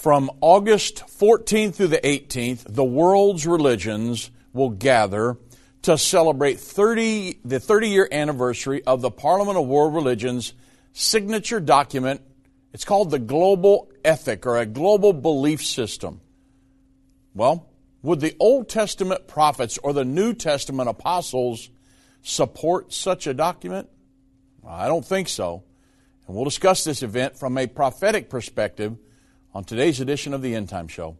From August 14th through the 18th, the world's religions will gather to celebrate 30, the 30 year anniversary of the Parliament of World Religions signature document. It's called the Global Ethic or a Global Belief System. Well, would the Old Testament prophets or the New Testament apostles support such a document? I don't think so. And we'll discuss this event from a prophetic perspective on today's edition of the End Time Show.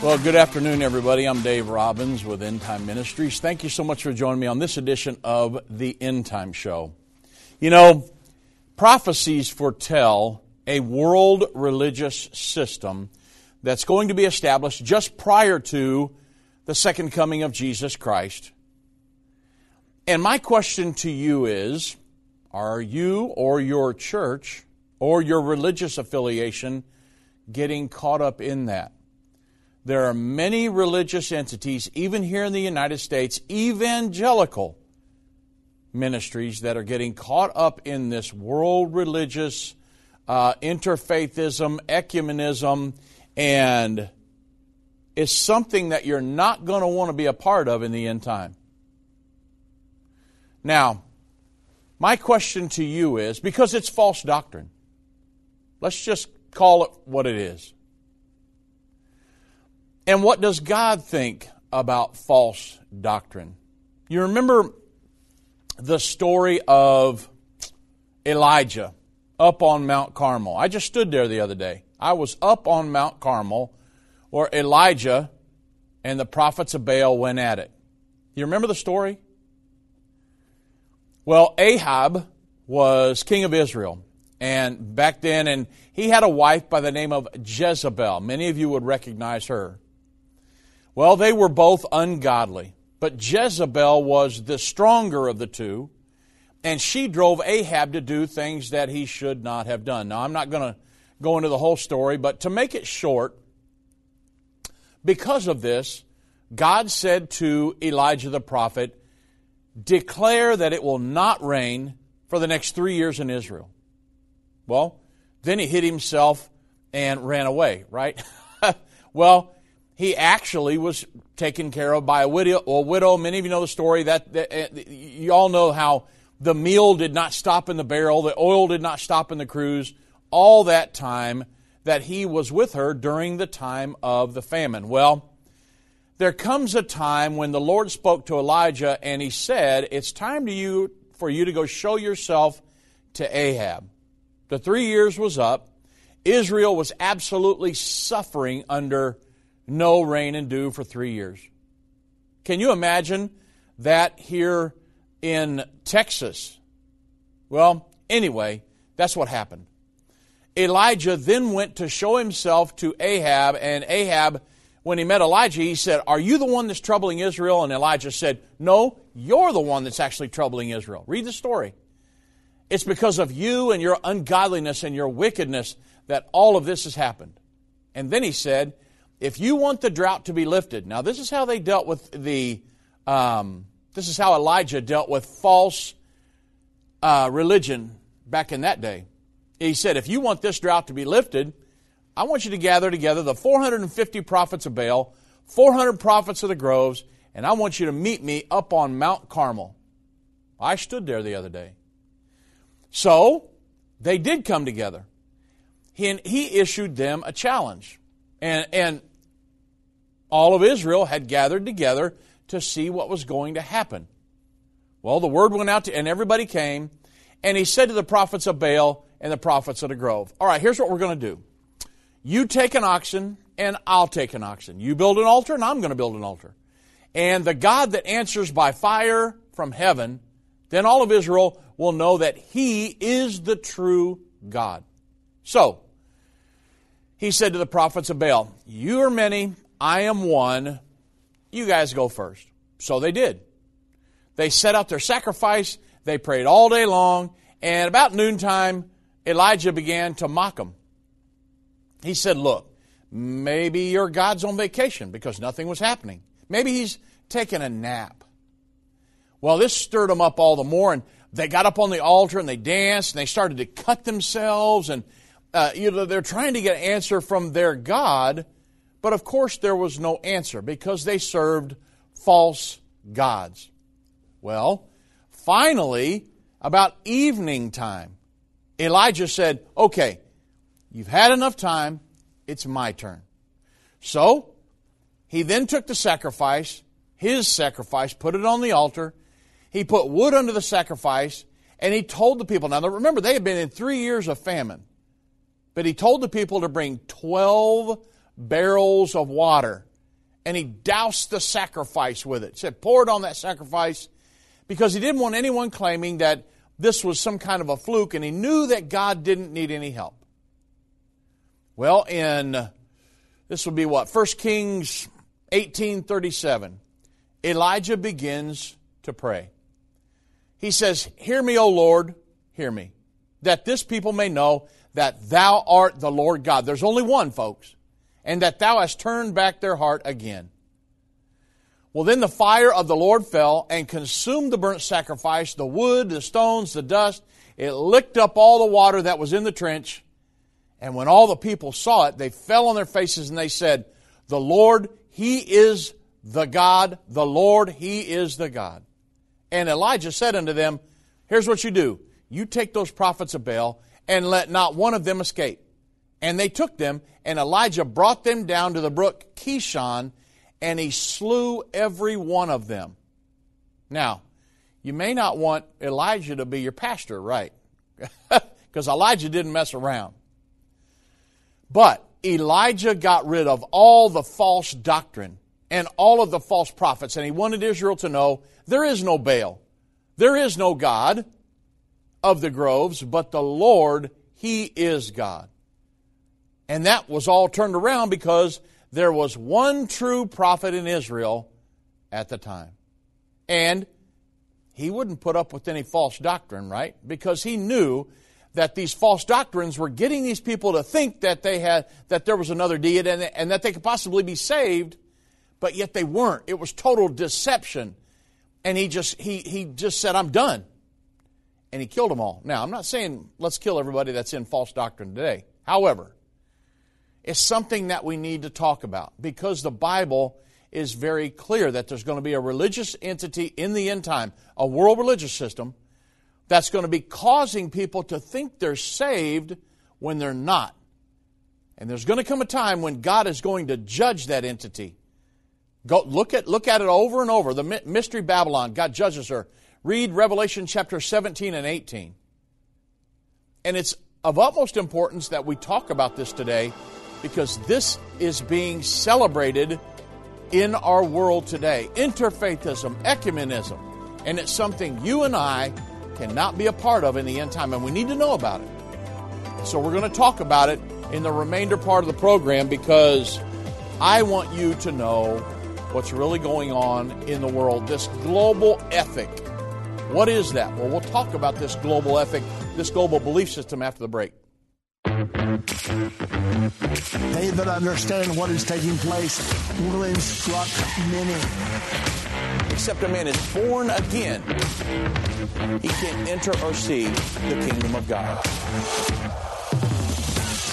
Well, good afternoon, everybody. I'm Dave Robbins with End Time Ministries. Thank you so much for joining me on this edition of the End Time Show. You know, prophecies foretell a world religious system that's going to be established just prior to the second coming of Jesus Christ. And my question to you is Are you or your church or your religious affiliation getting caught up in that? There are many religious entities, even here in the United States, evangelical ministries that are getting caught up in this world religious uh, interfaithism, ecumenism, and it's something that you're not going to want to be a part of in the end time. Now, my question to you is because it's false doctrine, let's just call it what it is. And what does God think about false doctrine? You remember the story of Elijah up on Mount Carmel. I just stood there the other day. I was up on Mount Carmel where Elijah and the prophets of Baal went at it. You remember the story? Well, Ahab was king of Israel. And back then, and he had a wife by the name of Jezebel. Many of you would recognize her. Well, they were both ungodly. But Jezebel was the stronger of the two, and she drove Ahab to do things that he should not have done. Now, I'm not going to go into the whole story, but to make it short, because of this, God said to Elijah the prophet, Declare that it will not rain for the next three years in Israel. Well, then he hid himself and ran away, right? well, he actually was taken care of by a widow. A widow. Many of you know the story. That, that uh, you all know how the meal did not stop in the barrel, the oil did not stop in the cruse. All that time that he was with her during the time of the famine. Well, there comes a time when the Lord spoke to Elijah and he said, "It's time to you for you to go show yourself to Ahab." The 3 years was up. Israel was absolutely suffering under no rain and dew for three years. Can you imagine that here in Texas? Well, anyway, that's what happened. Elijah then went to show himself to Ahab, and Ahab, when he met Elijah, he said, Are you the one that's troubling Israel? And Elijah said, No, you're the one that's actually troubling Israel. Read the story. It's because of you and your ungodliness and your wickedness that all of this has happened. And then he said, if you want the drought to be lifted, now this is how they dealt with the, um, this is how Elijah dealt with false uh, religion back in that day. He said, if you want this drought to be lifted, I want you to gather together the 450 prophets of Baal, 400 prophets of the groves, and I want you to meet me up on Mount Carmel. I stood there the other day. So, they did come together. He, he issued them a challenge. And, and all of Israel had gathered together to see what was going to happen. Well, the word went out to, and everybody came, and he said to the prophets of Baal and the prophets of the grove, All right, here's what we're going to do. You take an oxen, and I'll take an oxen. You build an altar, and I'm going to build an altar. And the God that answers by fire from heaven, then all of Israel will know that he is the true God. So, he said to the prophets of Baal, You are many, I am one. You guys go first. So they did. They set up their sacrifice. They prayed all day long. And about noontime, Elijah began to mock them. He said, Look, maybe your God's on vacation because nothing was happening. Maybe he's taking a nap. Well, this stirred them up all the more, and they got up on the altar and they danced and they started to cut themselves, and uh, you know they're trying to get an answer from their God, but of course there was no answer because they served false gods. Well, finally, about evening time, Elijah said, "Okay, you've had enough time. It's my turn." So he then took the sacrifice, his sacrifice, put it on the altar. He put wood under the sacrifice, and he told the people. Now, remember, they had been in three years of famine. But he told the people to bring 12 barrels of water, and he doused the sacrifice with it. He said, pour it on that sacrifice, because he didn't want anyone claiming that this was some kind of a fluke, and he knew that God didn't need any help. Well, in this would be what? 1 Kings 1837, Elijah begins to pray. He says, Hear me, O Lord, hear me, that this people may know that thou art the Lord God. There's only one, folks, and that thou hast turned back their heart again. Well, then the fire of the Lord fell and consumed the burnt sacrifice, the wood, the stones, the dust. It licked up all the water that was in the trench. And when all the people saw it, they fell on their faces and they said, The Lord he is the God, the Lord, He is the God. And Elijah said unto them, Here's what you do. You take those prophets of Baal and let not one of them escape. And they took them, and Elijah brought them down to the brook Kishon, and he slew every one of them. Now, you may not want Elijah to be your pastor, right? Because Elijah didn't mess around. But Elijah got rid of all the false doctrine and all of the false prophets, and he wanted Israel to know there is no Baal, there is no God of the groves, but the Lord, He is God. And that was all turned around because there was one true prophet in Israel at the time. And he wouldn't put up with any false doctrine, right? Because he knew that these false doctrines were getting these people to think that they had that there was another deity and, and that they could possibly be saved, but yet they weren't. It was total deception. And he just he he just said, I'm done. And he killed them all. Now, I'm not saying let's kill everybody that's in false doctrine today. However, it's something that we need to talk about because the Bible is very clear that there's going to be a religious entity in the end time, a world religious system that's going to be causing people to think they're saved when they're not. And there's going to come a time when God is going to judge that entity. Go look at look at it over and over. The mystery Babylon, God judges her. Read Revelation chapter 17 and 18. And it's of utmost importance that we talk about this today because this is being celebrated in our world today. Interfaithism, ecumenism. And it's something you and I cannot be a part of in the end time, and we need to know about it. So we're going to talk about it in the remainder part of the program because I want you to know what's really going on in the world. This global ethic. What is that? Well, we'll talk about this global ethic, this global belief system after the break. They that understand what is taking place will instruct many. Except a man is born again, he can't enter or see the kingdom of God.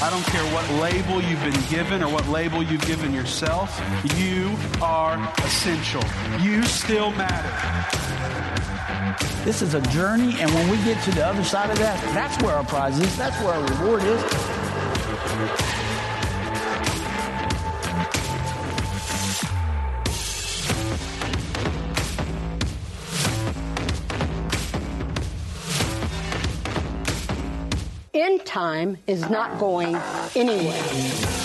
I don't care what label you've been given or what label you've given yourself. You are essential. You still matter. This is a journey, and when we get to the other side of that, that's where our prize is. That's where our reward is. End time is not going anywhere.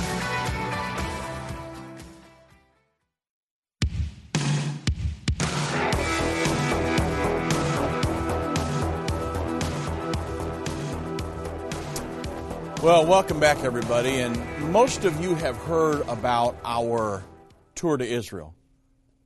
Well, welcome back, everybody. And most of you have heard about our tour to Israel.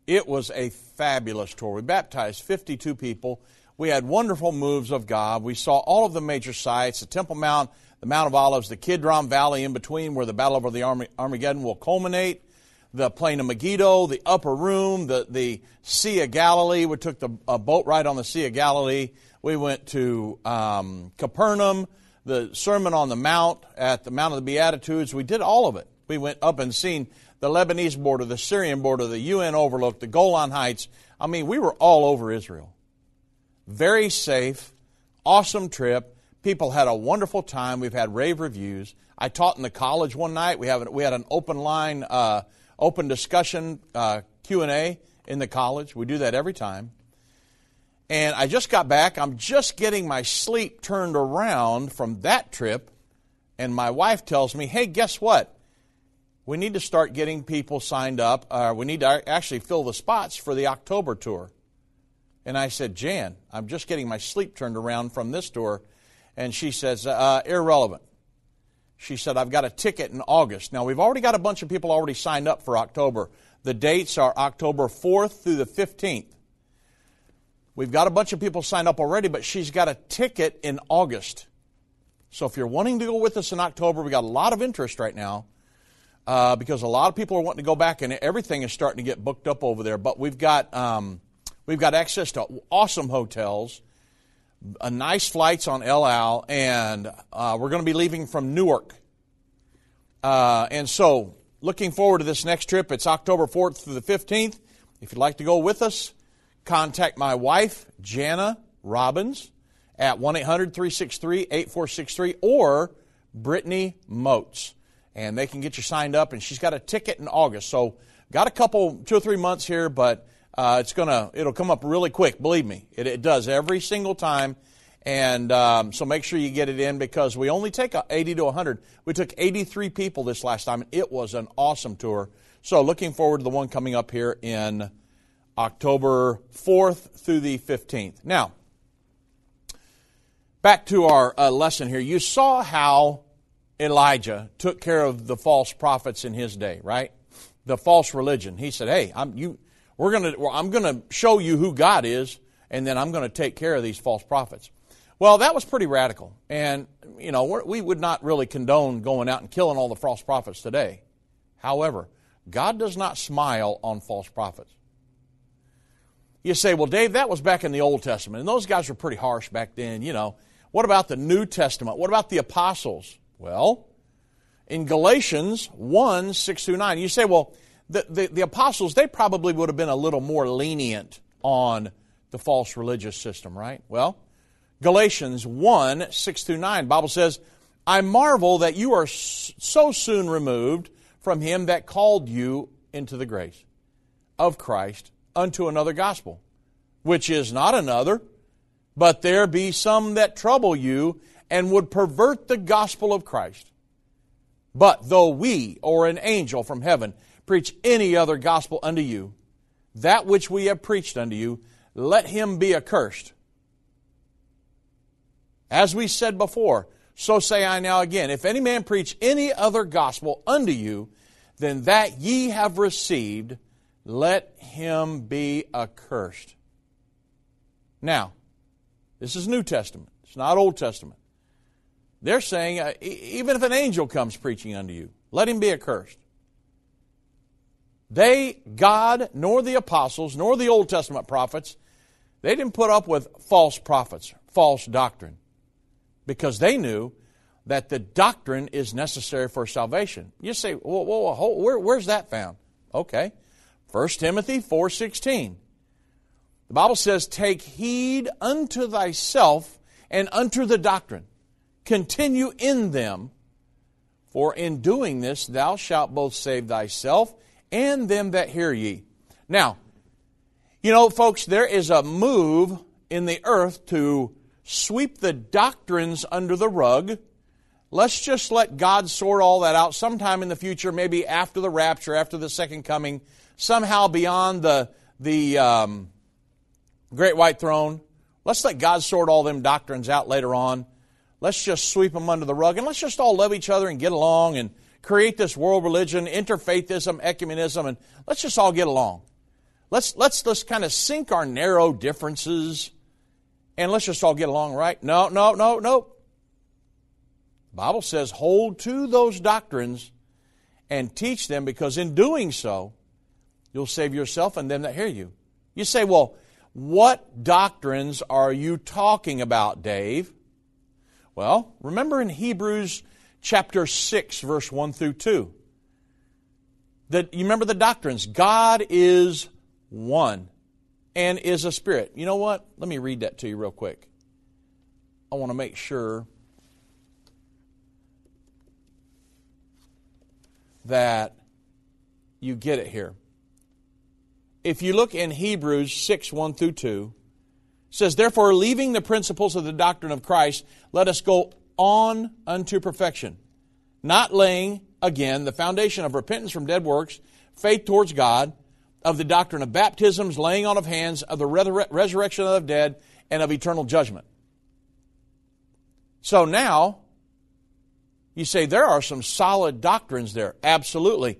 It was a fabulous tour. We baptized 52 people. We had wonderful moves of God. We saw all of the major sites the Temple Mount, the Mount of Olives, the Kidron Valley in between where the Battle over the Armageddon will culminate, the Plain of Megiddo, the Upper Room, the, the Sea of Galilee. We took the a boat ride on the Sea of Galilee. We went to um, Capernaum the Sermon on the Mount at the Mount of the Beatitudes. We did all of it. We went up and seen the Lebanese border, the Syrian border, the UN overlook, the Golan Heights. I mean, we were all over Israel. Very safe, awesome trip. People had a wonderful time. We've had rave reviews. I taught in the college one night. We have we had an open line, uh, open discussion uh, Q and A in the college. We do that every time. And I just got back. I'm just getting my sleep turned around from that trip. And my wife tells me, hey, guess what? We need to start getting people signed up. Uh, we need to actually fill the spots for the October tour. And I said, Jan, I'm just getting my sleep turned around from this tour. And she says, uh, irrelevant. She said, I've got a ticket in August. Now, we've already got a bunch of people already signed up for October. The dates are October 4th through the 15th. We've got a bunch of people signed up already, but she's got a ticket in August. So if you're wanting to go with us in October, we got a lot of interest right now uh, because a lot of people are wanting to go back, and everything is starting to get booked up over there. But we've got um, we've got access to awesome hotels, uh, nice flights on El Al, and uh, we're going to be leaving from Newark. Uh, and so, looking forward to this next trip. It's October 4th through the 15th. If you'd like to go with us, contact my wife, Jana Robbins, at 1 800 363 8463 or Brittany Moats. And they can get you signed up, and she's got a ticket in August. So, got a couple, two or three months here, but uh, it's gonna, it'll come up really quick. Believe me, it, it does every single time. And um, so make sure you get it in because we only take 80 to 100. We took 83 people this last time, and it was an awesome tour. So looking forward to the one coming up here in October 4th through the 15th. Now, back to our uh, lesson here. You saw how Elijah took care of the false prophets in his day, right? The false religion. He said, "Hey, I'm you. We're gonna. I'm gonna show you who God is, and then I'm to take care of these false prophets." Well, that was pretty radical, and you know we would not really condone going out and killing all the false prophets today. However, God does not smile on false prophets. You say, well, Dave, that was back in the Old Testament, and those guys were pretty harsh back then, you know. What about the New Testament? What about the apostles? Well, in Galatians 1 6 through 9, you say, well, the, the, the apostles, they probably would have been a little more lenient on the false religious system, right? Well, Galatians 1 6 through 9, Bible says, I marvel that you are so soon removed from him that called you into the grace of Christ unto another gospel, which is not another, but there be some that trouble you and would pervert the gospel of Christ. But though we, or an angel from heaven, preach any other gospel unto you, that which we have preached unto you, let him be accursed. As we said before, so say I now again, if any man preach any other gospel unto you than that ye have received, let him be accursed. Now, this is New Testament. It's not Old Testament. They're saying, uh, even if an angel comes preaching unto you, let him be accursed. They, God, nor the apostles, nor the Old Testament prophets, they didn't put up with false prophets, false doctrine, because they knew that the doctrine is necessary for salvation. You say, whoa, whoa, whoa where, where's that found? Okay. 1 Timothy 4.16. The Bible says, Take heed unto thyself and unto the doctrine. Continue in them, for in doing this thou shalt both save thyself and them that hear ye. Now, you know, folks, there is a move in the earth to sweep the doctrines under the rug. Let's just let God sort all that out sometime in the future, maybe after the rapture, after the second coming, somehow beyond the, the um, great white throne. Let's let God sort all them doctrines out later on. Let's just sweep them under the rug and let's just all love each other and get along and create this world religion, interfaithism, ecumenism, and let's just all get along. Let's, let's just kind of sink our narrow differences and let's just all get along, right? No, no, no, no. The Bible says hold to those doctrines and teach them because in doing so, you'll save yourself and them that hear you. You say, well, what doctrines are you talking about, Dave? Well, remember in Hebrews chapter 6, verse 1 through 2. That you remember the doctrines. God is one and is a spirit. You know what? Let me read that to you real quick. I want to make sure that you get it here. If you look in Hebrews 6 1 through 2, says, Therefore, leaving the principles of the doctrine of Christ, let us go on unto perfection, not laying, again, the foundation of repentance from dead works, faith towards God, of the doctrine of baptisms, laying on of hands, of the resurrection of the dead, and of eternal judgment. So now, you say there are some solid doctrines there. Absolutely.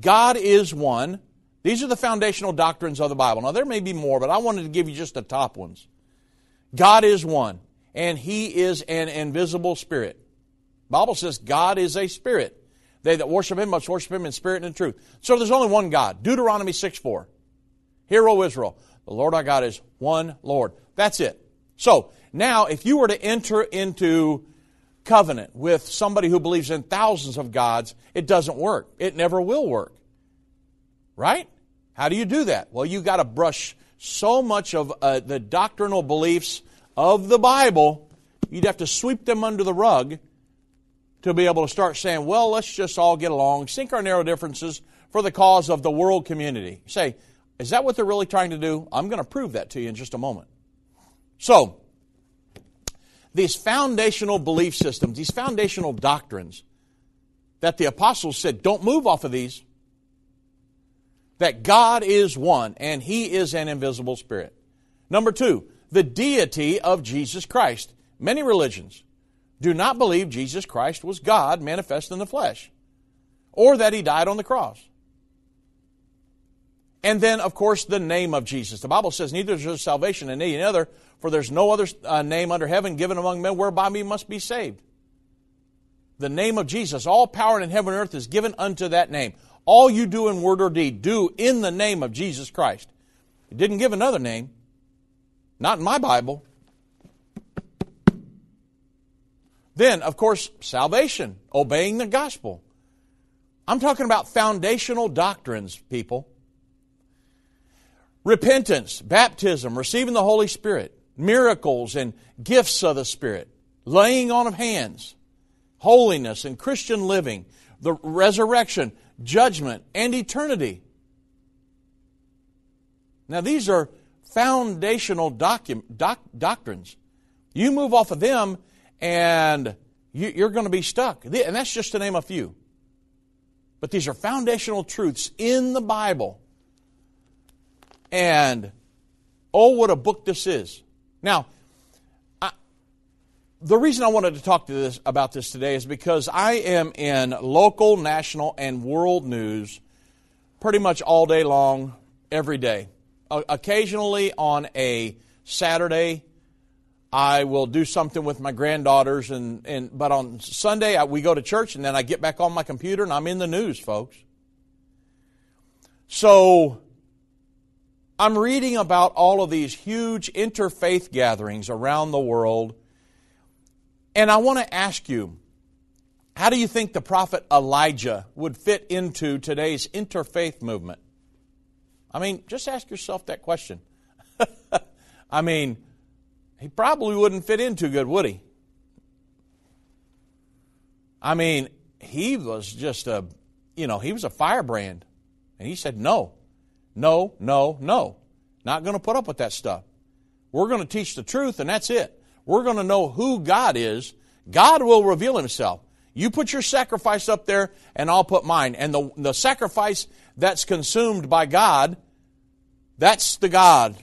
God is one. These are the foundational doctrines of the Bible. Now, there may be more, but I wanted to give you just the top ones. God is one, and He is an invisible spirit. The Bible says God is a spirit. They that worship him must worship him in spirit and in truth. So there's only one God. Deuteronomy 6 4. Hear, O Israel, the Lord our God is one Lord. That's it. So now, if you were to enter into covenant with somebody who believes in thousands of gods, it doesn't work. It never will work. Right? How do you do that? Well, you've got to brush so much of uh, the doctrinal beliefs of the Bible, you'd have to sweep them under the rug to be able to start saying, well, let's just all get along, sink our narrow differences for the cause of the world community. say, is that what they're really trying to do? I'm going to prove that to you in just a moment. So, these foundational belief systems, these foundational doctrines that the apostles said, don't move off of these. That God is one and He is an invisible spirit. Number two, the deity of Jesus Christ. Many religions do not believe Jesus Christ was God manifest in the flesh or that he died on the cross. And then, of course, the name of Jesus. The Bible says, Neither is there salvation in any other, for there's no other uh, name under heaven given among men whereby we must be saved. The name of Jesus. All power in heaven and earth is given unto that name. All you do in word or deed, do in the name of Jesus Christ. He didn't give another name. Not in my Bible. Then, of course, salvation, obeying the gospel. I'm talking about foundational doctrines, people. Repentance, baptism, receiving the Holy Spirit, miracles and gifts of the Spirit, laying on of hands, holiness and Christian living, the resurrection, judgment, and eternity. Now, these are foundational docu- doc- doctrines. You move off of them, and you, are going to be stuck. And that's just to name a few. But these are foundational truths in the Bible. And oh, what a book this is. Now, the reason I wanted to talk to this about this today is because I am in local, national, and world news pretty much all day long, every day. occasionally on a Saturday, I will do something with my granddaughters, and, and but on Sunday I, we go to church, and then I get back on my computer and I'm in the news, folks. So, I'm reading about all of these huge interfaith gatherings around the world, and I want to ask you how do you think the prophet Elijah would fit into today's interfaith movement? I mean, just ask yourself that question. I mean, he probably wouldn't fit in too good, would he? I mean, he was just a, you know, he was a firebrand. And he said, no, no, no, no. Not going to put up with that stuff. We're going to teach the truth, and that's it. We're going to know who God is. God will reveal himself. You put your sacrifice up there, and I'll put mine. And the, the sacrifice that's consumed by God, that's the God.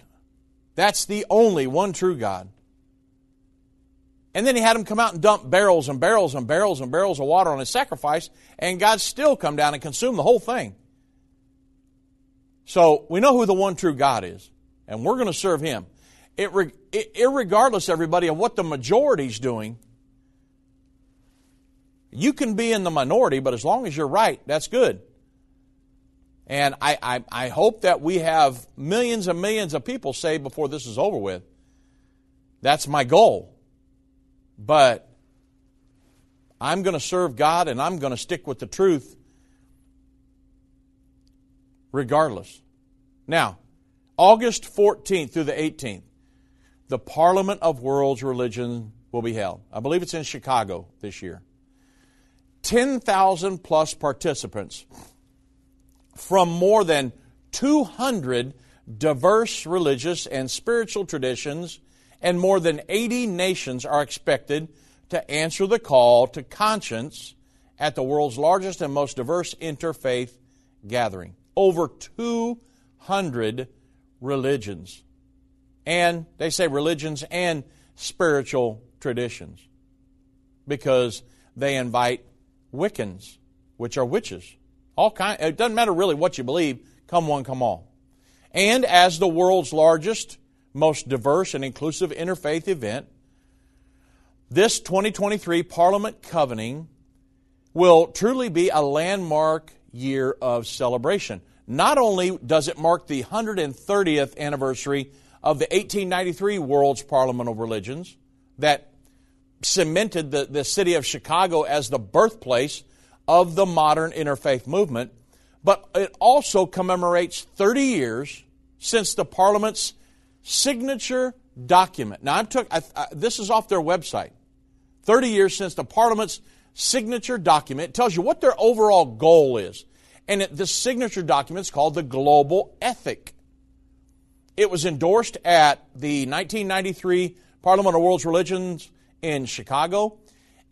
That's the only one true God. And then he had him come out and dump barrels and barrels and barrels and barrels of water on his sacrifice, and God still come down and consume the whole thing. So we know who the one true God is, and we're going to serve him. It, it, irregardless, everybody, of what the majority's doing, you can be in the minority, but as long as you're right, that's good. And I, I, I, hope that we have millions and millions of people saved before this is over with. That's my goal. But I'm going to serve God and I'm going to stick with the truth regardless. Now, August 14th through the 18th, the Parliament of World's Religion will be held. I believe it's in Chicago this year. 10,000 plus participants from more than 200 diverse religious and spiritual traditions and more than 80 nations are expected to answer the call to conscience at the world's largest and most diverse interfaith gathering. Over 200 religions. And they say religions and spiritual traditions because they invite Wiccans, which are witches. All kind, it doesn't matter really what you believe, come one, come all. And as the world's largest, most diverse, and inclusive interfaith event, this 2023 Parliament Covenant will truly be a landmark year of celebration. Not only does it mark the 130th anniversary of the 1893 World's Parliament of Religions that cemented the, the city of Chicago as the birthplace of the modern interfaith movement, but it also commemorates 30 years since the Parliament's signature document. Now, I took I, I, this is off their website. 30 years since the Parliament's signature document it tells you what their overall goal is. And it, signature document is called the Global Ethic. It was endorsed at the 1993 Parliament of World's Religions in Chicago.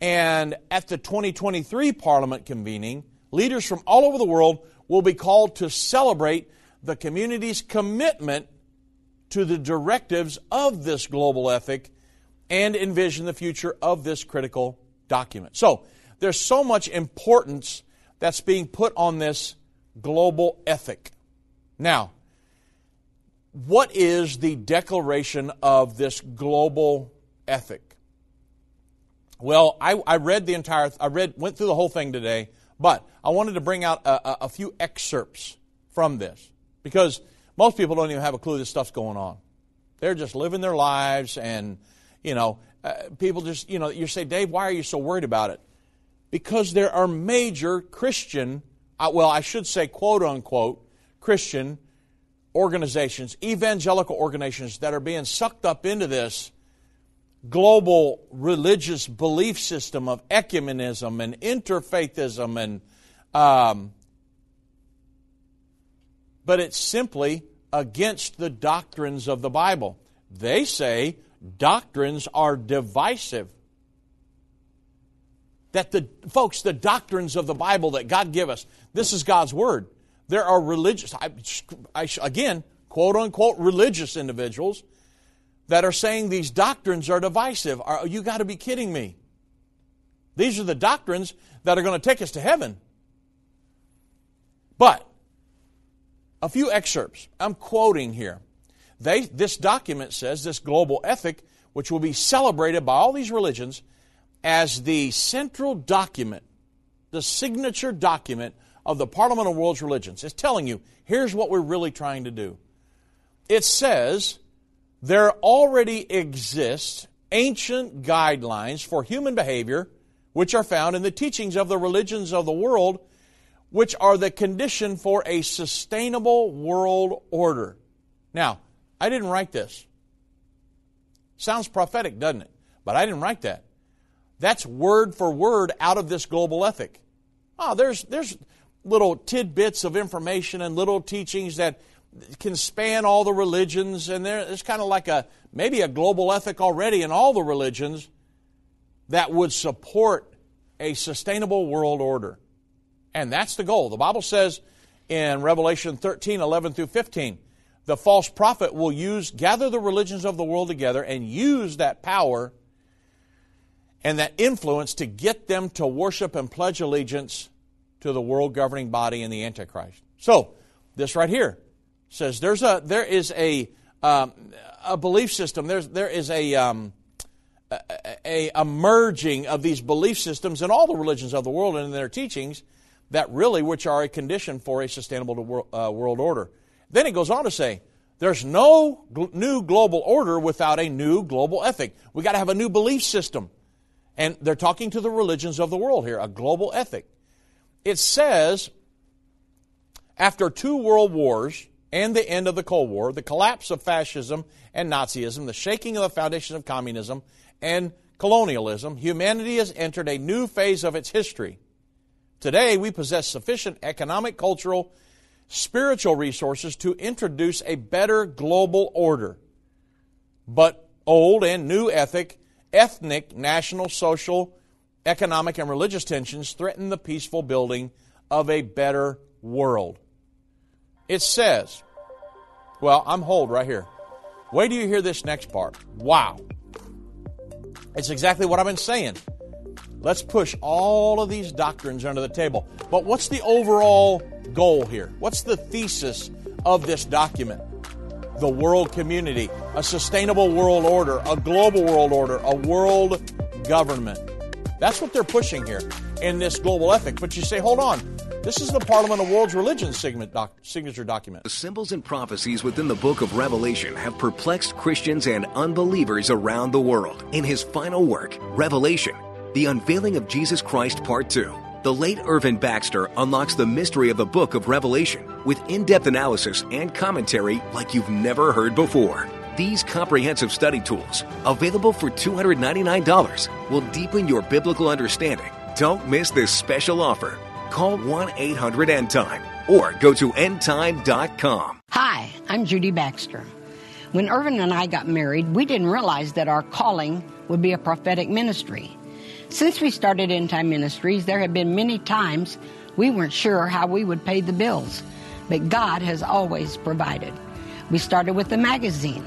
And at the 2023 Parliament convening, leaders from all over the world will be called to celebrate the community's commitment to the directives of this global ethic and envision the future of this critical document. So, there's so much importance that's being put on this global ethic. Now, what is the declaration of this global ethic? Well, I, I read the entire, I read, went through the whole thing today, but I wanted to bring out a, a, a few excerpts from this because most people don't even have a clue this stuff's going on. They're just living their lives, and you know, uh, people just, you know, you say, Dave, why are you so worried about it? Because there are major Christian, uh, well, I should say, quote unquote, Christian organizations, evangelical organizations that are being sucked up into this global religious belief system of ecumenism and interfaithism and um, but it's simply against the doctrines of the Bible. They say doctrines are divisive. That the folks, the doctrines of the Bible that God give us, this is God's word. There are religious, I, I, again, quote unquote, religious individuals that are saying these doctrines are divisive. Are, you got to be kidding me. These are the doctrines that are going to take us to heaven. But a few excerpts. I'm quoting here. They, this document says this global ethic, which will be celebrated by all these religions as the central document, the signature document of the Parliament of World's Religions. It's telling you, here's what we're really trying to do. It says there already exist ancient guidelines for human behavior, which are found in the teachings of the religions of the world, which are the condition for a sustainable world order. Now, I didn't write this. Sounds prophetic, doesn't it? But I didn't write that. That's word for word out of this global ethic. Oh, there's, there's little tidbits of information and little teachings that can span all the religions, and there's kind of like a maybe a global ethic already in all the religions that would support a sustainable world order. And that's the goal. The Bible says in Revelation 13, 11 through 15, the false prophet will use, gather the religions of the world together and use that power and that influence to get them to worship and pledge allegiance to the world governing body and the Antichrist. So, this right here says there's a there is a um, a belief system. There's there is a, um, a a merging of these belief systems in all the religions of the world and in their teachings that really which are a condition for a sustainable uh, world order. Then it goes on to say there's no new global order without a new global ethic. We got to have a new belief system. And they're talking to the religions of the world here, a global ethic. It says, after two world wars and the end of the Cold War, the collapse of fascism and Nazism, the shaking of the foundation of communism and colonialism, humanity has entered a new phase of its history. Today, we possess sufficient economic, cultural, spiritual resources to introduce a better global order. But old and new ethic ethnic, national, social, economic, and religious tensions threaten the peaceful building of a better world. It says, well, I'm hold right here. Wait till you hear this next part. Wow. It's exactly what I've been saying. Let's push all of these doctrines under the table. But what's the overall goal here? What's the thesis of this document? the world community, a sustainable world order, a global world order, a world government. That's what they're pushing here in this global ethic. But you say, hold on, this is the Parliament of World's Religion doc, signature document. The symbols and prophecies within the book of Revelation have perplexed Christians and unbelievers around the world. In his final work, Revelation, the unveiling of Jesus Christ, Part 2 the late Irvin Baxter unlocks the mystery of the book of Revelation with in depth analysis and commentary like you've never heard before. These comprehensive study tools, available for $299, will deepen your biblical understanding. Don't miss this special offer. Call 1 800 End Time or go to endtime.com. Hi, I'm Judy Baxter. When Irvin and I got married, we didn't realize that our calling would be a prophetic ministry. Since we started End Time Ministries, there have been many times we weren't sure how we would pay the bills, but God has always provided. We started with the magazine,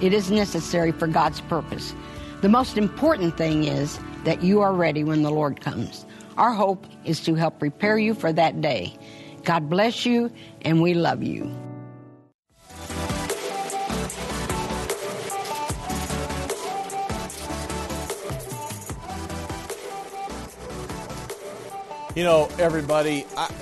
It is necessary for God's purpose. The most important thing is that you are ready when the Lord comes. Our hope is to help prepare you for that day. God bless you, and we love you. You know, everybody, I,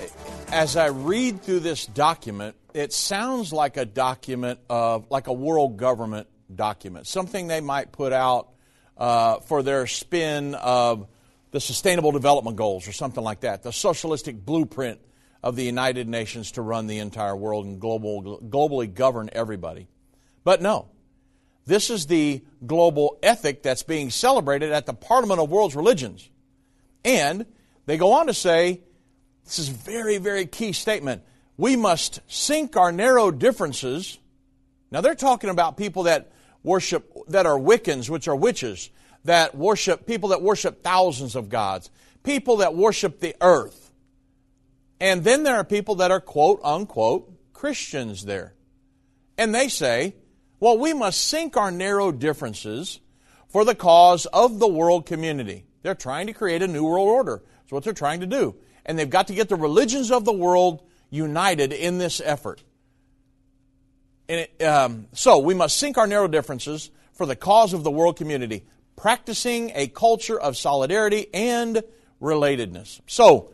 as I read through this document, it sounds like a document of, like a world government document, something they might put out uh, for their spin of the Sustainable Development Goals or something like that, the socialistic blueprint of the United Nations to run the entire world and global, globally govern everybody. But no, this is the global ethic that's being celebrated at the Parliament of World's Religions. And they go on to say, this is a very, very key statement. We must sink our narrow differences. Now they're talking about people that worship, that are Wiccans, which are witches, that worship, people that worship thousands of gods, people that worship the earth. And then there are people that are quote unquote Christians there. And they say, well, we must sink our narrow differences for the cause of the world community. They're trying to create a new world order. That's what they're trying to do. And they've got to get the religions of the world united in this effort. It, um, so we must sink our narrow differences for the cause of the world community, practicing a culture of solidarity and relatedness. So,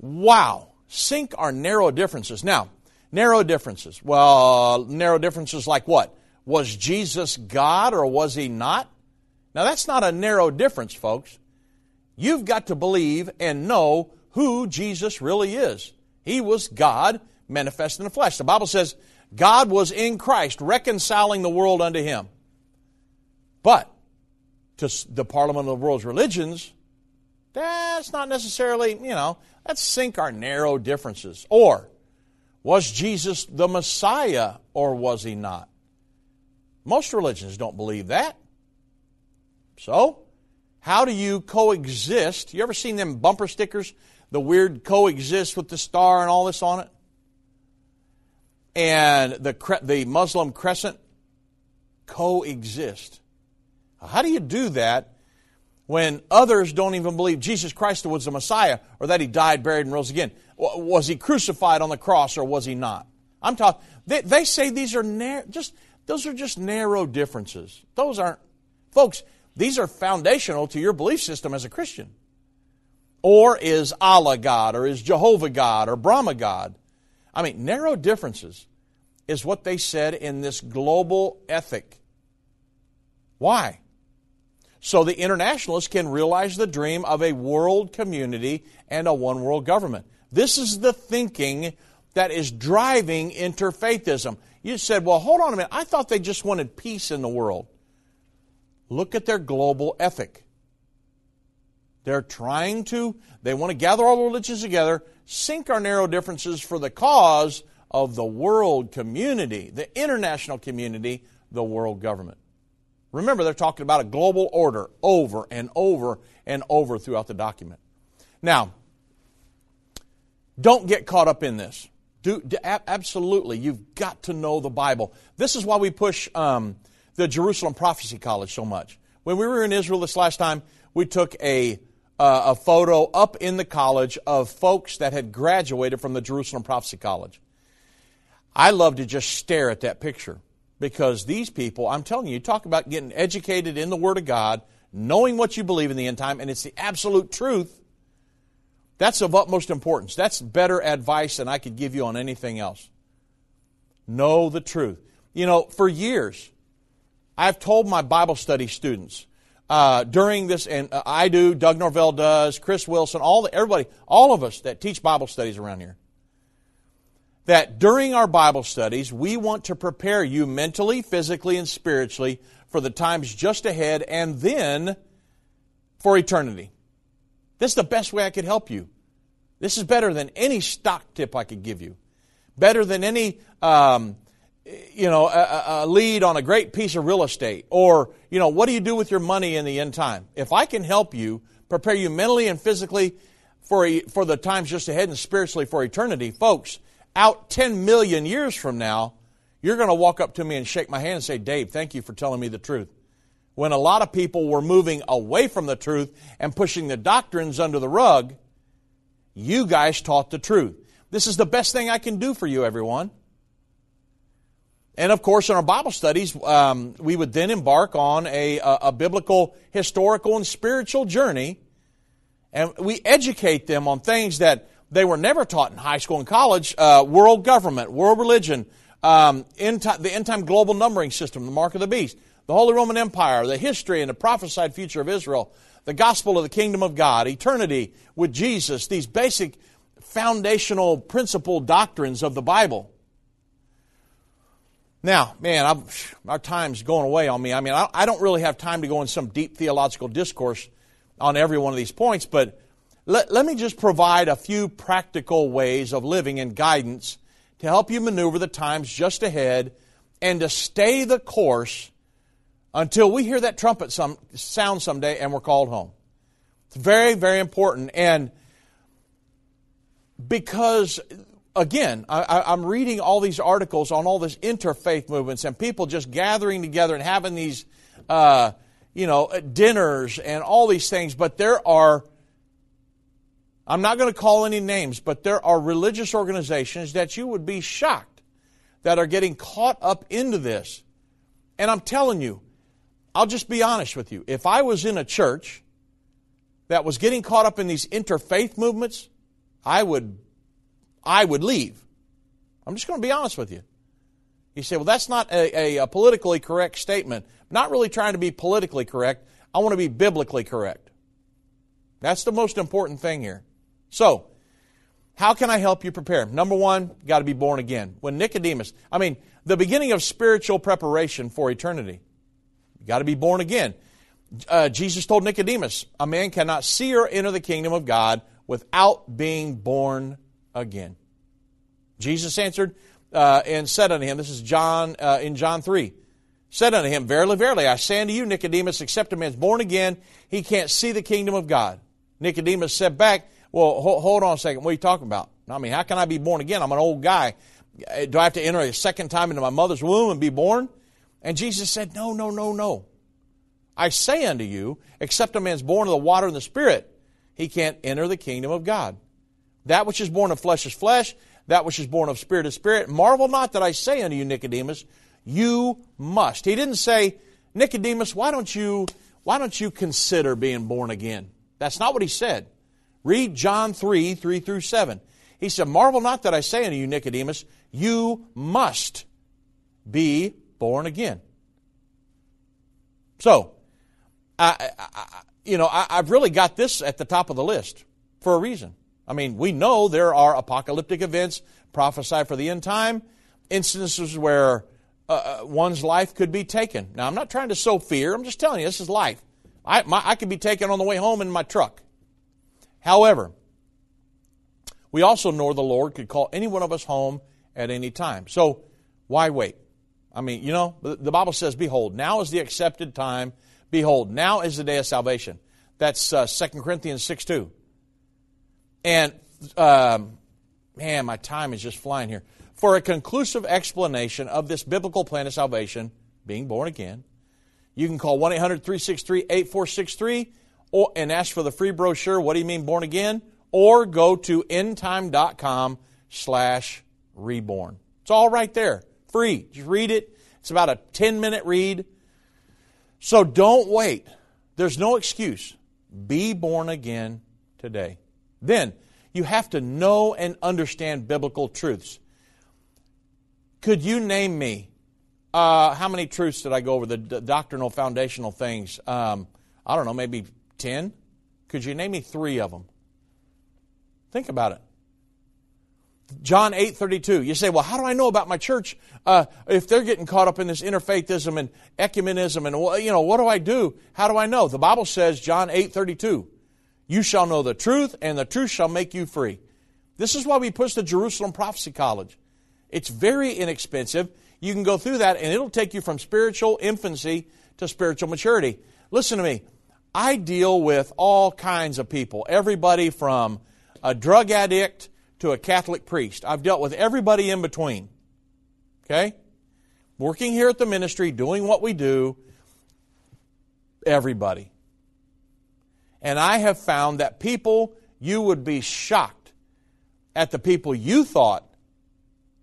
wow, sink our narrow differences. Now, narrow differences. Well, narrow differences like what? Was Jesus God or was he not? Now, that's not a narrow difference, folks. You've got to believe and know who Jesus really is. He was God manifest in the flesh. The Bible says God was in Christ reconciling the world unto him. But to the parliament of the world's religions, that's not necessarily, you know, let's sink our narrow differences. Or, was Jesus the Messiah or was he not? Most religions don't believe that. So, how do you coexist? You ever seen them bumper stickers? The weird coexist with the star and all this on it? And the, the Muslim crescent coexist. How do you do that when others don't even believe Jesus Christ was the Messiah or that he died, buried, and rose again? Was he crucified on the cross or was he not? I'm talking, they, they say these are just, those are just narrow differences. Those aren't, folks, these are foundational to your belief system as a Christian. Or is Allah God, or is Jehovah God, or Brahma God? I mean, narrow differences is what they said in this global ethic. Why? So the internationalists can realize the dream of a world community and a one world government. This is the thinking that is driving interfaithism. You said, well, hold on a minute. I thought they just wanted peace in the world. Look at their global ethic. They're trying to, they want to gather all the religions together, sink our narrow differences for the cause of the world community, the international community, the world government. Remember, they're talking about a global order over and over and over throughout the document. Now, don't get caught up in this. Do, do absolutely, you've got to know the Bible. This is why we push um, the Jerusalem Prophecy College so much. When we were in Israel this last time, we took a uh, a photo up in the college of folks that had graduated from the Jerusalem Prophecy College. I love to just stare at that picture because these people, I'm telling you, you talk about getting educated in the Word of God, knowing what you believe in the end time, and it's the absolute truth. That's of utmost importance. That's better advice than I could give you on anything else. Know the truth. You know, for years, I've told my Bible study students uh, during this, and uh, I do, Doug Norvell does, Chris Wilson, all the, everybody, all of us that teach Bible studies around here, that during our Bible studies, we want to prepare you mentally, physically, and spiritually for the times just ahead and then for eternity. This is the best way I could help you. This is better than any stock tip I could give you. Better than any um, you know, a, a, lead on a great piece of real estate, or, you know, what do you do with your money in the end time? If I can help you, prepare you mentally and physically for, a, for the times just ahead and spiritually for eternity, folks, out 10 million years from now, you're going to walk up to me and shake my hand and say, Dave, thank you for telling me the truth. When a lot of people were moving away from the truth and pushing the doctrines under the rug, you guys taught the truth. This is the best thing I can do for you, everyone. And of course, in our Bible studies, um, we would then embark on a, a, a, biblical, historical, and spiritual journey. And we educate them on things that they were never taught in high school and college uh, world government, world religion, um, end time, the end time global numbering system, the mark of the beast, the Holy Roman Empire, the history and the prophesied future of Israel, the gospel of the kingdom of God, eternity with Jesus, these basic foundational principle doctrines of the Bible. Now, man, I've, our time's going away on me. I mean, I, I don't really have time to go in some deep theological discourse on every one of these points, but let, let me just provide a few practical ways of living and guidance to help you maneuver the times just ahead and to stay the course until we hear that trumpet some, sound someday and we're called home. It's very, very important. And because again, I, am reading all these articles on all these interfaith movements and people just gathering together and having these, uh, you know, dinners and all these things. But there are, I'm not going to call any names, but there are religious organizations that you would be shocked that are getting caught up into this. And I'm telling you, I'll just be honest with you. If I was in a church that was getting caught up in these interfaith movements, I would I would leave. I'm just going to be honest with you. You say, well, that's not a, a, a politically correct statement. I'm not really trying to be politically correct. I want to be biblically correct. That's the most important thing here. So, how can I help you prepare? Number one, got to be born again. When Nicodemus, I mean, the beginning of spiritual preparation for eternity, you got to be born again. Uh, Jesus told Nicodemus, a man cannot see or enter the kingdom of God without being born again. Jesus answered uh, and said unto him, This is John uh, in John 3. Said unto him, Verily, verily, I say unto you, Nicodemus, except a man's born again, he can't see the kingdom of God. Nicodemus said back, Well, ho- hold on a second. What are you talking about? I mean, how can I be born again? I'm an old guy. Uh, do I have to enter a second time into my mother's womb and be born? And Jesus said, No, no, no, no. I say unto you, except a man's born of the water and the Spirit, he can't enter the kingdom of God. That which is born of flesh is flesh, that which is born of spirit is spirit. Marvel not that I say unto you, Nicodemus, you must. He didn't say, Nicodemus, why don't you why don't you consider being born again? That's not what he said. Read John 3, 3 through 7. He said, Marvel not that I say unto you, Nicodemus, you must be born again. So, I, I, you know, I, I've really got this at the top of the list for a reason. I mean, we know there are apocalyptic events prophesied for the end time, instances where uh, uh, one's life could be taken. Now, I'm not trying to sow fear. I'm just telling you, this is life. I, my, I could be taken on the way home in my truck. However, we also know the Lord could call any one of us home at any time. So, why wait? I mean, you know, the, Bible says, Behold, now is the accepted time. Behold, now is the day of salvation. That's uh, 2 Corinthians 6 2. And, um, man, my time is just flying here. For a conclusive explanation of this biblical plan of salvation, being born again, you can call 1 800 363 8463 and ask for the free brochure, What Do You Mean Born Again? Or go to endtime.com slash reborn. It's all right there. Free. Just read it. It's about a 10 minute read. So don't wait. There's no excuse. Be born again today. Then, you have to know and understand biblical truths. Could you name me uh, how many truths did I go over? The, the doctrinal, foundational things. Um, I don't know, maybe 10? Could you name me three of them? Think about it. John 8 32. You say, well, how do I know about my church uh, if they're getting caught up in this interfaithism and ecumenism and, you know, what do I do? How do I know? The Bible says, John 8 32, you shall know the truth, and the truth shall make you free. This is why we push the Jerusalem Prophecy College. It's very inexpensive. You can go through that, and it'll take you from spiritual infancy to spiritual maturity. Listen to me. I deal with all kinds of people, everybody from a drug addict to a Catholic priest. I've dealt with everybody in between. Okay? Working here at the ministry, doing what we do, everybody. And I have found that people, you would be shocked at the people you thought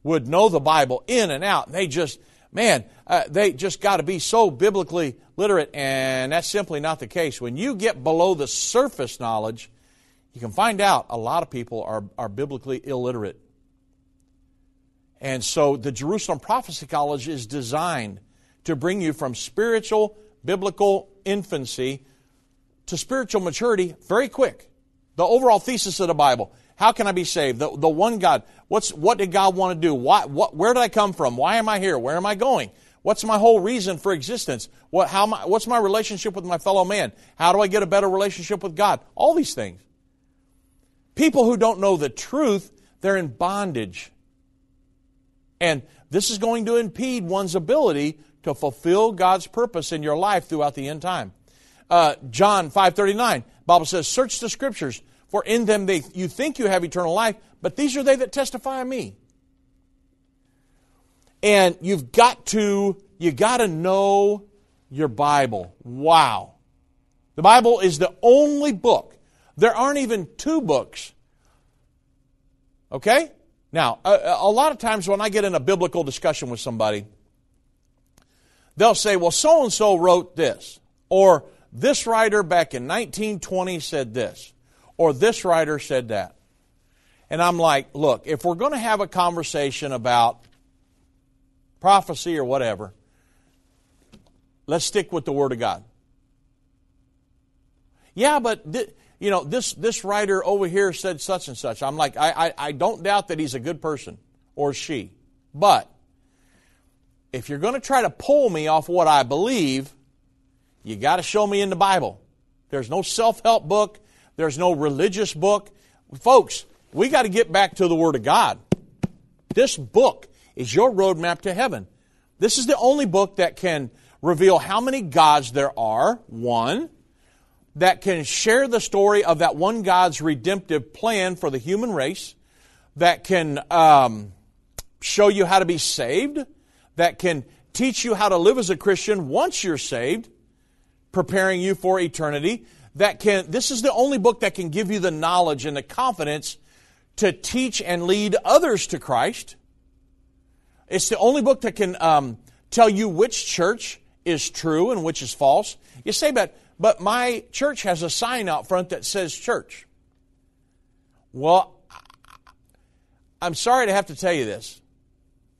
would know the Bible in and out. They just, man, uh, they just got to be so biblically literate, and that's simply not the case. When you get below the surface knowledge, you can find out a lot of people are, are biblically illiterate. And so the Jerusalem Prophecy College is designed to bring you from spiritual, biblical infancy to spiritual maturity very quick. The overall thesis of the Bible. How can I be saved? The, the one God. What's, what did God want to do? Why, what, where did I come from? Why am I here? Where am I going? What's my whole reason for existence? What, how my, what's my relationship with my fellow man? How do I get a better relationship with God? All these things. People who don't know the truth, they're in bondage. And this is going to impede one's ability to fulfill God's purpose in your life throughout the end time uh, John 5.39, Bible says, Search the Scriptures, for in them they, you think you have eternal life, but these are they that testify of me. And you've got to, you got to know your Bible. Wow. The Bible is the only book. There aren't even two books. Okay? Now, a, a lot of times when I get in a biblical discussion with somebody, they'll say, well, so and so wrote this, or this writer back in 1920 said this, or this writer said that. And I'm like, look, if we're going to have a conversation about prophecy or whatever, let's stick with the Word of God. Yeah, but th- you know this this writer over here said such and such. I'm like, I, I I don't doubt that he's a good person or she, but if you're going to try to pull me off what I believe, you got to show me in the Bible. There's no self help book. There's no religious book. Folks, we got to get back to the Word of God. This book is your roadmap to heaven. This is the only book that can reveal how many gods there are, one, that can share the story of that one God's redemptive plan for the human race, that can um, show you how to be saved, that can teach you how to live as a Christian once you're saved, preparing you for eternity. That can, this is the only book that can give you the knowledge and the confidence to teach and lead others to Christ. It's the only book that can um, tell you which church is true and which is false. You say, but, but my church has a sign out front that says church. Well, I'm sorry to have to tell you this,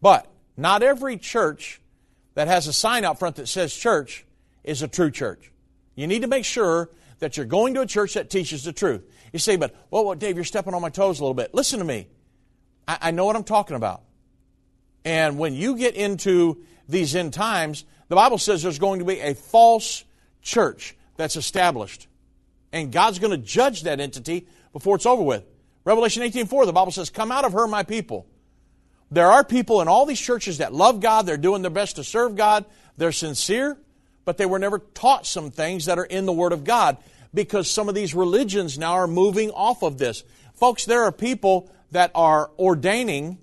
but not every church that has a sign out front that says church is a true church. You need to make sure that you're going to a church that teaches the truth. You say, but, well, well Dave, you're stepping on my toes a little bit. Listen to me. I, I know what I'm talking about. And when you get into these end times, the Bible says there's going to be a false church that's established. And God's going to judge that entity before it's over with. Revelation 18:4, the Bible says, Come out of her, my people. There are people in all these churches that love God, they're doing their best to serve God, they're sincere, but they were never taught some things that are in the Word of God because some of these religions now are moving off of this. Folks, there are people that are ordaining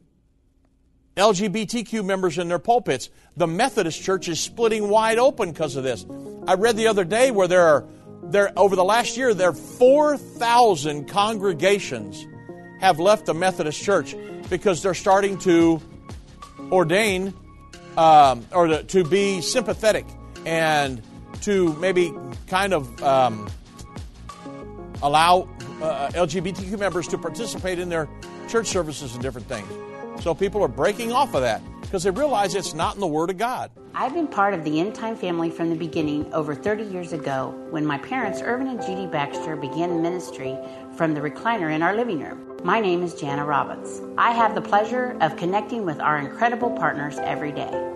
LGBTQ members in their pulpits. The Methodist Church is splitting wide open because of this. I read the other day where there are there over the last year there are 4,000 congregations have left the Methodist Church because they're starting to ordain um, or to, to, be sympathetic and to maybe kind of um, allow uh, LGBTQ members to participate in their church services and different things. So people are breaking off of that because they realize it's not in the Word of God. I've been part of the End Time family from the beginning over 30 years ago when my parents, Irvin and Judy Baxter, began ministry from the recliner in our living room. My name is Jana Robbins. I have the pleasure of connecting with our incredible partners every day.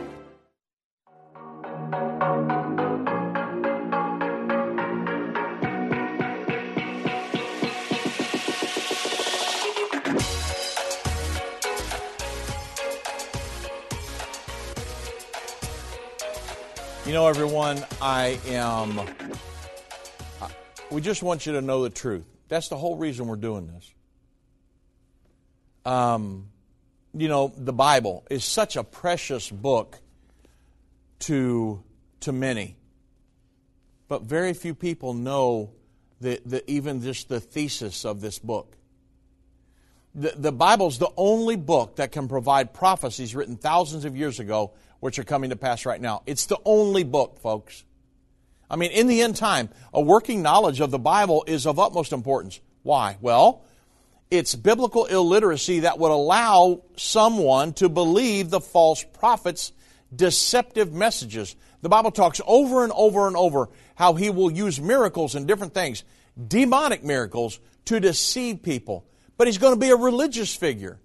Everyone, I am. We just want you to know the truth. That's the whole reason we're doing this. Um, you know, the Bible is such a precious book to to many, but very few people know the, the even just the thesis of this book. The, the Bible's the only book that can provide prophecies written thousands of years ago which are coming to pass right now. It's the only book, folks. I mean, in the end time, a working knowledge of the Bible is of utmost importance. Why? Well, it's biblical illiteracy that would allow someone to believe the false prophets' deceptive messages. The Bible talks over and over and over how he will use miracles and different things, demonic miracles, to deceive people. But he's going to be a religious figure.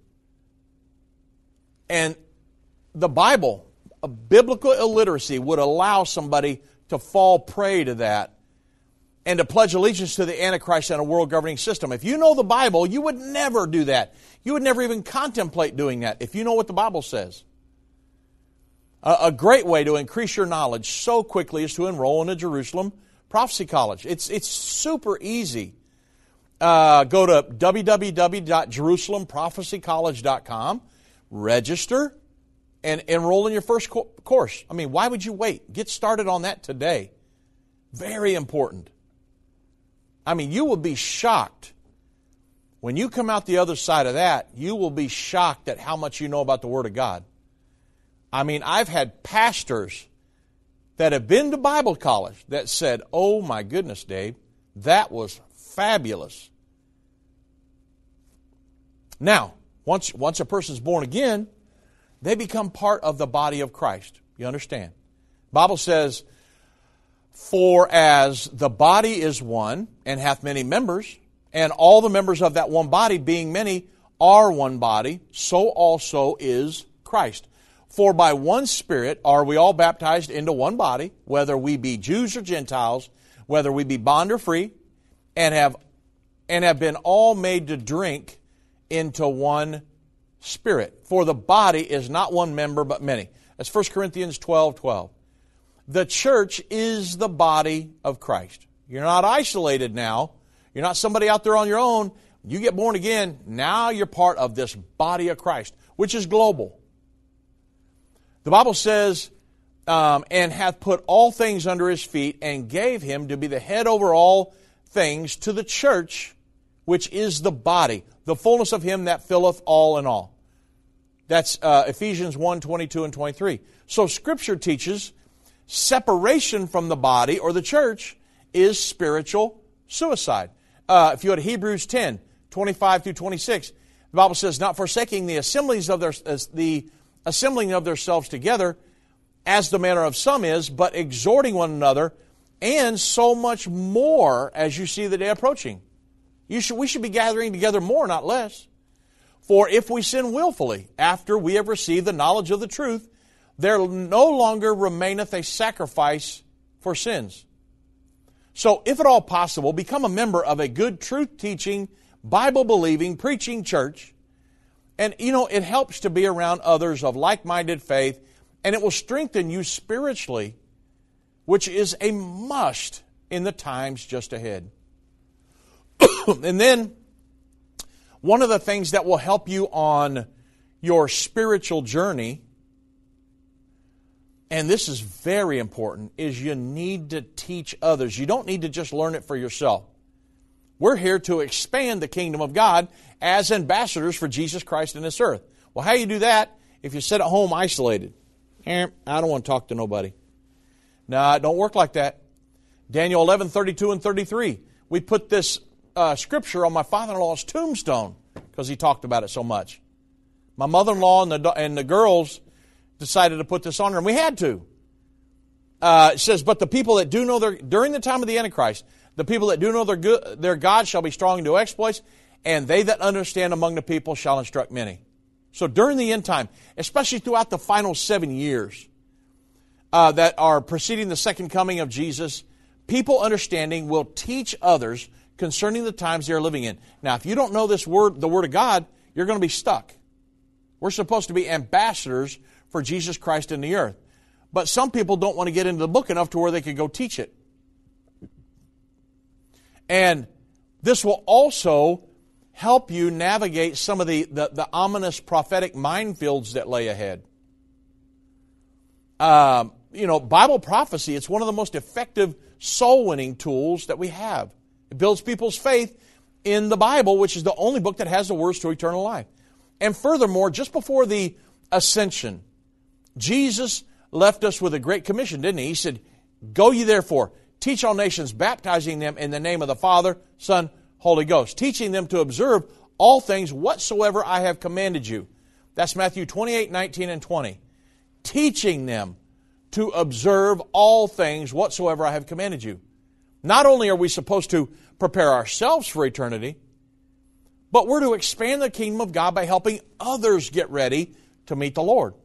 And the Bible, a biblical illiteracy, would allow somebody to fall prey to that and to pledge allegiance to the Antichrist and a world governing system. If you know the Bible, you would never do that. You would never even contemplate doing that if you know what the Bible says. A, a great way to increase your knowledge so quickly is to enroll in a Jerusalem Prophecy College. It's, it's super easy. Uh, go to www.jerusalemprophecycollege.com, register, and enroll in your first co- course. I mean, why would you wait? Get started on that today. Very important. I mean, you will be shocked. When you come out the other side of that, you will be shocked at how much you know about the Word of God. I mean, I've had pastors that have been to Bible college that said, Oh my goodness, Dave, that was fabulous. Now, once, once a person's born again, they become part of the body of Christ. You understand? Bible says, For as the body is one and hath many members, and all the members of that one body, being many, are one body, so also is Christ. For by one Spirit are we all baptized into one body, whether we be Jews or Gentiles, whether we be bond or free, and have and have been all made to drink into one spirit. For the body is not one member, but many. That's 1 Corinthians 12 12. The church is the body of Christ. You're not isolated now. You're not somebody out there on your own. You get born again, now you're part of this body of Christ, which is global. The Bible says, um, and hath put all things under his feet, and gave him to be the head over all things to the church, which is the body, the fullness of him that filleth all in all. That's uh, Ephesians 1 22 and 23. So Scripture teaches separation from the body or the church is spiritual suicide. Uh, if you go to Hebrews 10 25 through 26, the Bible says, Not forsaking the assemblies of their, the assembling of themselves together, as the manner of some is, but exhorting one another, and so much more as you see the day approaching. Should, we should be gathering together more, not less. For if we sin wilfully, after we have received the knowledge of the truth, there no longer remaineth a sacrifice for sins. So, if at all possible, become a member of a good truth teaching, Bible believing, preaching church. And, you know, it helps to be around others of like minded faith, and it will strengthen you spiritually, which is a must in the times just ahead. and then, one of the things that will help you on your spiritual journey, and this is very important, is you need to teach others. You don't need to just learn it for yourself. We're here to expand the kingdom of God as ambassadors for Jesus Christ in this earth. Well, how do you do that if you sit at home isolated? Eh, I don't want to talk to nobody. No, it don't work like that. Daniel 11, 32 and 33. We put this uh, scripture on my father-in-law's tombstone because he talked about it so much. My mother-in-law and the, and the girls decided to put this on her, and we had to. Uh, it says, but the people that do know their, during the time of the Antichrist, the people that do know their, good, their God shall be strong and do exploits, and they that understand among the people shall instruct many. So during the end time, especially throughout the final seven years uh, that are preceding the second coming of Jesus, people understanding will teach others concerning the times they're living in. Now, if you don't know this word, the Word of God, you're going to be stuck. We're supposed to be ambassadors for Jesus Christ in the earth. But some people don't want to get into the book enough to where they could go teach it. And this will also help you navigate some of the, the, the ominous prophetic minefields that lay ahead. Um, you know, Bible prophecy, it's one of the most effective soul winning tools that we have. It builds people's faith in the Bible, which is the only book that has the words to eternal life. And furthermore, just before the ascension, Jesus left us with a great commission, didn't he? He said, Go ye therefore, teach all nations, baptizing them in the name of the Father, Son, Holy Ghost, teaching them to observe all things whatsoever I have commanded you. That's Matthew 28, 19, and 20. Teaching them to observe all things whatsoever I have commanded you. Not only are we supposed to prepare ourselves for eternity, but we're to expand the kingdom of God by helping others get ready to meet the Lord.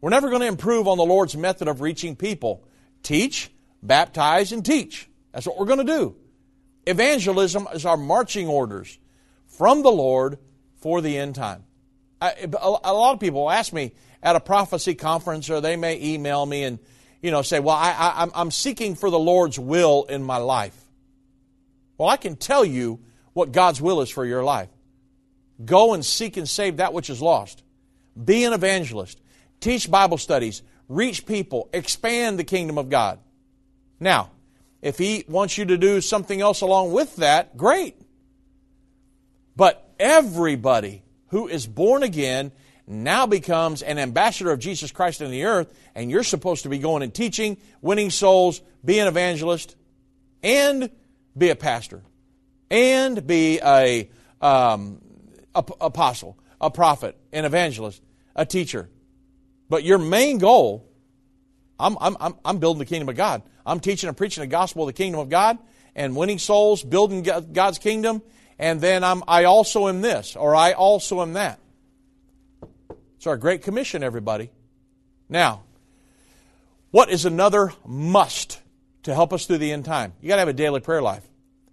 We're never going to improve on the Lord's method of reaching people. Teach, baptize, and teach. That's what we're going to do. Evangelism is our marching orders from the Lord for the end time. A lot of people ask me at a prophecy conference, or they may email me and you know say, "Well, I, I, I'm seeking for the Lord's will in my life." Well, I can tell you what God's will is for your life. Go and seek and save that which is lost. Be an evangelist. Teach Bible studies. Reach people. Expand the kingdom of God. Now, if He wants you to do something else along with that, great. But everybody who is born again now becomes an ambassador of Jesus Christ in the earth, and you're supposed to be going and teaching, winning souls, be an evangelist, and be a pastor, and be a, um, apostle, a prophet, an evangelist, a teacher. But your main goal, I'm, I'm, I'm building the kingdom of God. I'm teaching and preaching the gospel of the kingdom of God and winning souls, building God's kingdom, and then I'm, I also am this, or I also am that. Our Great Commission, everybody. Now, what is another must to help us through the end time? You got to have a daily prayer life.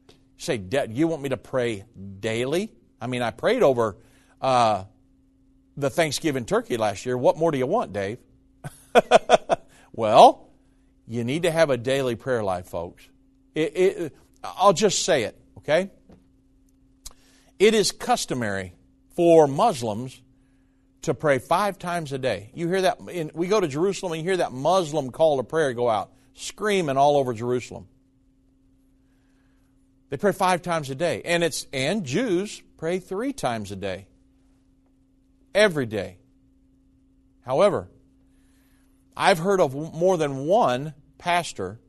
You say, you want me to pray daily? I mean, I prayed over uh, the Thanksgiving turkey last year. What more do you want, Dave? well, you need to have a daily prayer life, folks. It, it, I'll just say it, okay? It is customary for Muslims to pray five times a day. You hear that? In, we go to Jerusalem and you hear that Muslim call to prayer go out, screaming all over Jerusalem. They pray five times a day, and it's and Jews pray three times a day, every day. However, I've heard of more than one pastor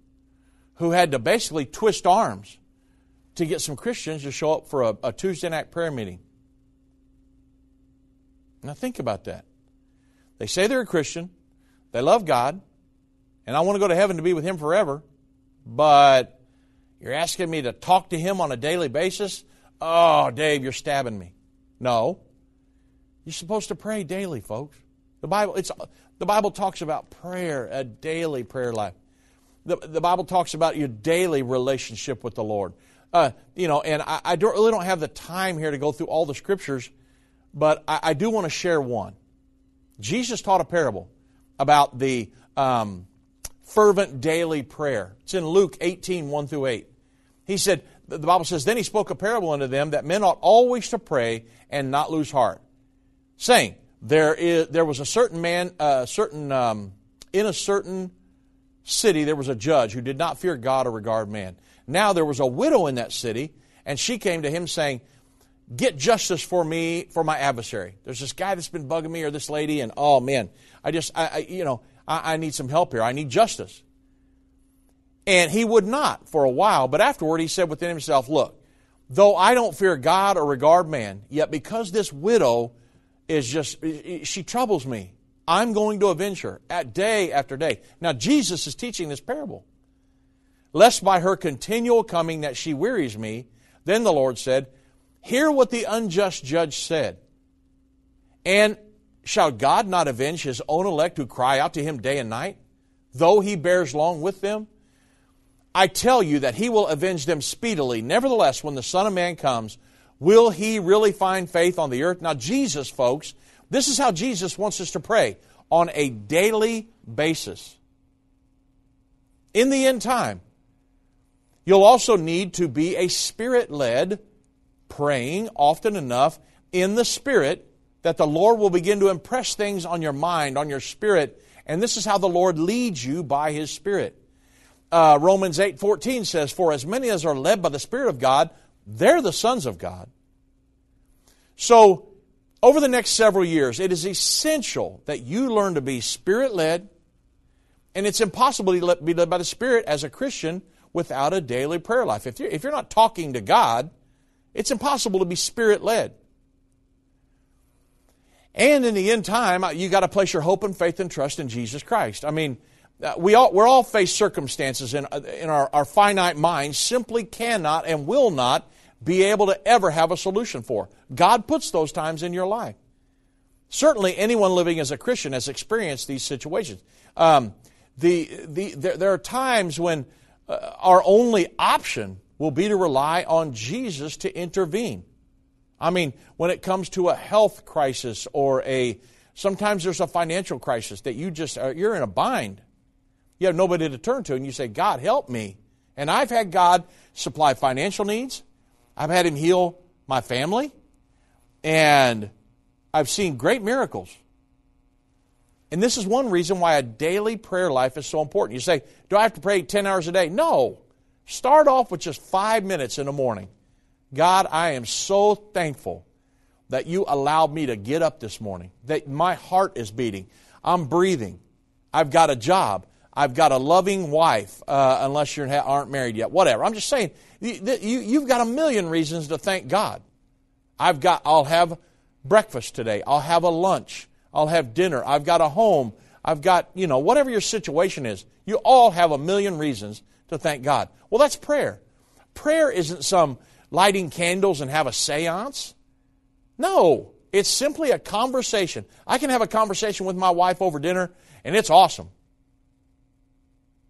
who had to basically twist arms to get some Christians to show up for a, a Tuesday night prayer meeting. Now think about that. They say they're a Christian, they love God, and I want to go to heaven to be with Him forever, but you're asking me to talk to Him on a daily basis? Oh, Dave, you're stabbing me. No. You're supposed to pray daily, folks. The Bible, it's, the Bible talks about prayer, a daily prayer life. The, the Bible talks about your daily relationship with the Lord. Uh, you know, and I, I don't, really don't have the time here to go through all the scriptures, but I, I do want to share one. Jesus taught a parable about the um, fervent daily prayer. It's in Luke 18, 1 through 8. He said, the Bible says, Then he spoke a parable unto them that men ought always to pray and not lose heart, saying, There, is, there was a certain man, uh, certain, um, in a certain city, there was a judge who did not fear God or regard man. Now there was a widow in that city, and she came to him saying, Get justice for me, for my adversary. There's this guy that's been bugging me, or this lady, and oh man, I just, I, I you know, I, I need some help here. I need justice. And he would not for a while, but afterward he said within himself, Look, though I don't fear God or regard man, yet because this widow is just, she troubles me, I'm going to avenge her at day after day. Now, Jesus is teaching this parable lest by her continual coming that she wearies me. Then the Lord said, Hear what the unjust judge said. And shall God not avenge his own elect who cry out to him day and night, though he bears long with them? I tell you that he will avenge them speedily. Nevertheless, when the Son of Man comes, will he really find faith on the earth? Now, Jesus, folks, this is how Jesus wants us to pray on a daily basis. In the end time, You'll also need to be a spirit led, praying often enough in the spirit that the Lord will begin to impress things on your mind, on your spirit, and this is how the Lord leads you by His Spirit. Uh, Romans 8 14 says, For as many as are led by the Spirit of God, they're the sons of God. So, over the next several years, it is essential that you learn to be spirit led, and it's impossible to be led by the Spirit as a Christian without a daily prayer life. If you're, if you're not talking to God, it's impossible to be spirit led. And in the end time, uh, you got to place your hope and faith and trust in Jesus Christ. I mean, uh, we all, we're all faced circumstances in, uh, in our, our finite minds simply cannot and will not be able to ever have a solution for. God puts those times in your life. Certainly, anyone living as a Christian has experienced these situations. Um, the, the, there, there, are times when uh, our only option will be to rely on Jesus to intervene. I mean, when it comes to a health crisis or a sometimes there's a financial crisis that you just are, you're in a bind. You have nobody to turn to, and you say, "God, help me." And I've had God supply financial needs. I've had Him heal my family, and I've seen great miracles. And this is one reason why a daily prayer life is so important. You say, Do I have to pray 10 hours a day? No. Start off with just five minutes in the morning. God, I am so thankful that you allowed me to get up this morning, that my heart is beating. I'm breathing. I've got a job. I've got a loving wife, uh, unless you aren't married yet. Whatever. I'm just saying, you, you've got a million reasons to thank God. I've got, I'll have breakfast today. I'll have a lunch. I'll have dinner. I've got a home. I've got, you know, whatever your situation is. You all have a million reasons to thank God. Well, that's prayer. Prayer isn't some lighting candles and have a seance. No, it's simply a conversation. I can have a conversation with my wife over dinner, and it's awesome.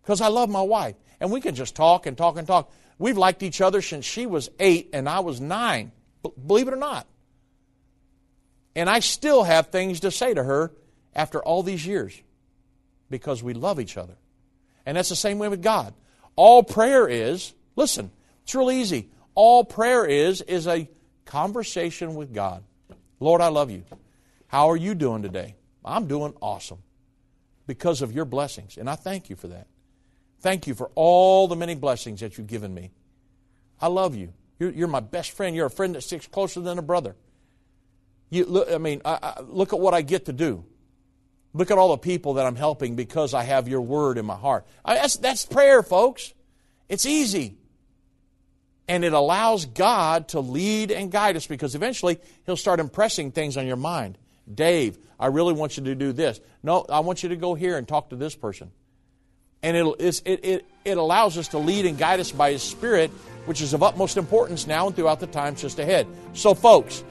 Because I love my wife. And we can just talk and talk and talk. We've liked each other since she was eight and I was nine. Believe it or not. And I still have things to say to her after all these years because we love each other. And that's the same way with God. All prayer is, listen, it's real easy. All prayer is, is a conversation with God. Lord, I love you. How are you doing today? I'm doing awesome because of your blessings. And I thank you for that. Thank you for all the many blessings that you've given me. I love you. You're, you're my best friend. You're a friend that sticks closer than a brother. You, look, I mean, I, I, look at what I get to do. Look at all the people that I'm helping because I have your word in my heart. That's, that's prayer, folks. It's easy. And it allows God to lead and guide us because eventually He'll start impressing things on your mind. Dave, I really want you to do this. No, I want you to go here and talk to this person. And it, it, it allows us to lead and guide us by His Spirit, which is of utmost importance now and throughout the times just ahead. So, folks,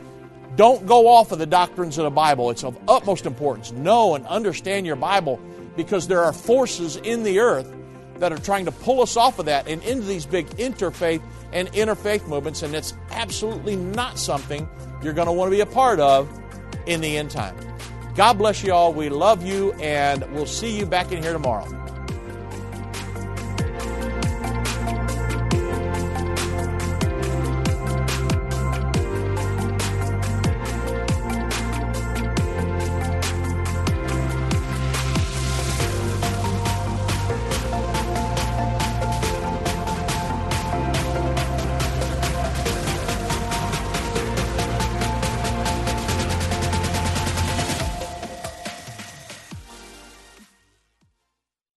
don't go off of the doctrines of the Bible. It's of utmost importance. Know and understand your Bible because there are forces in the earth that are trying to pull us off of that and into these big interfaith and interfaith movements, and it's absolutely not something you're going to want to be a part of in the end time. God bless you all. We love you, and we'll see you back in here tomorrow.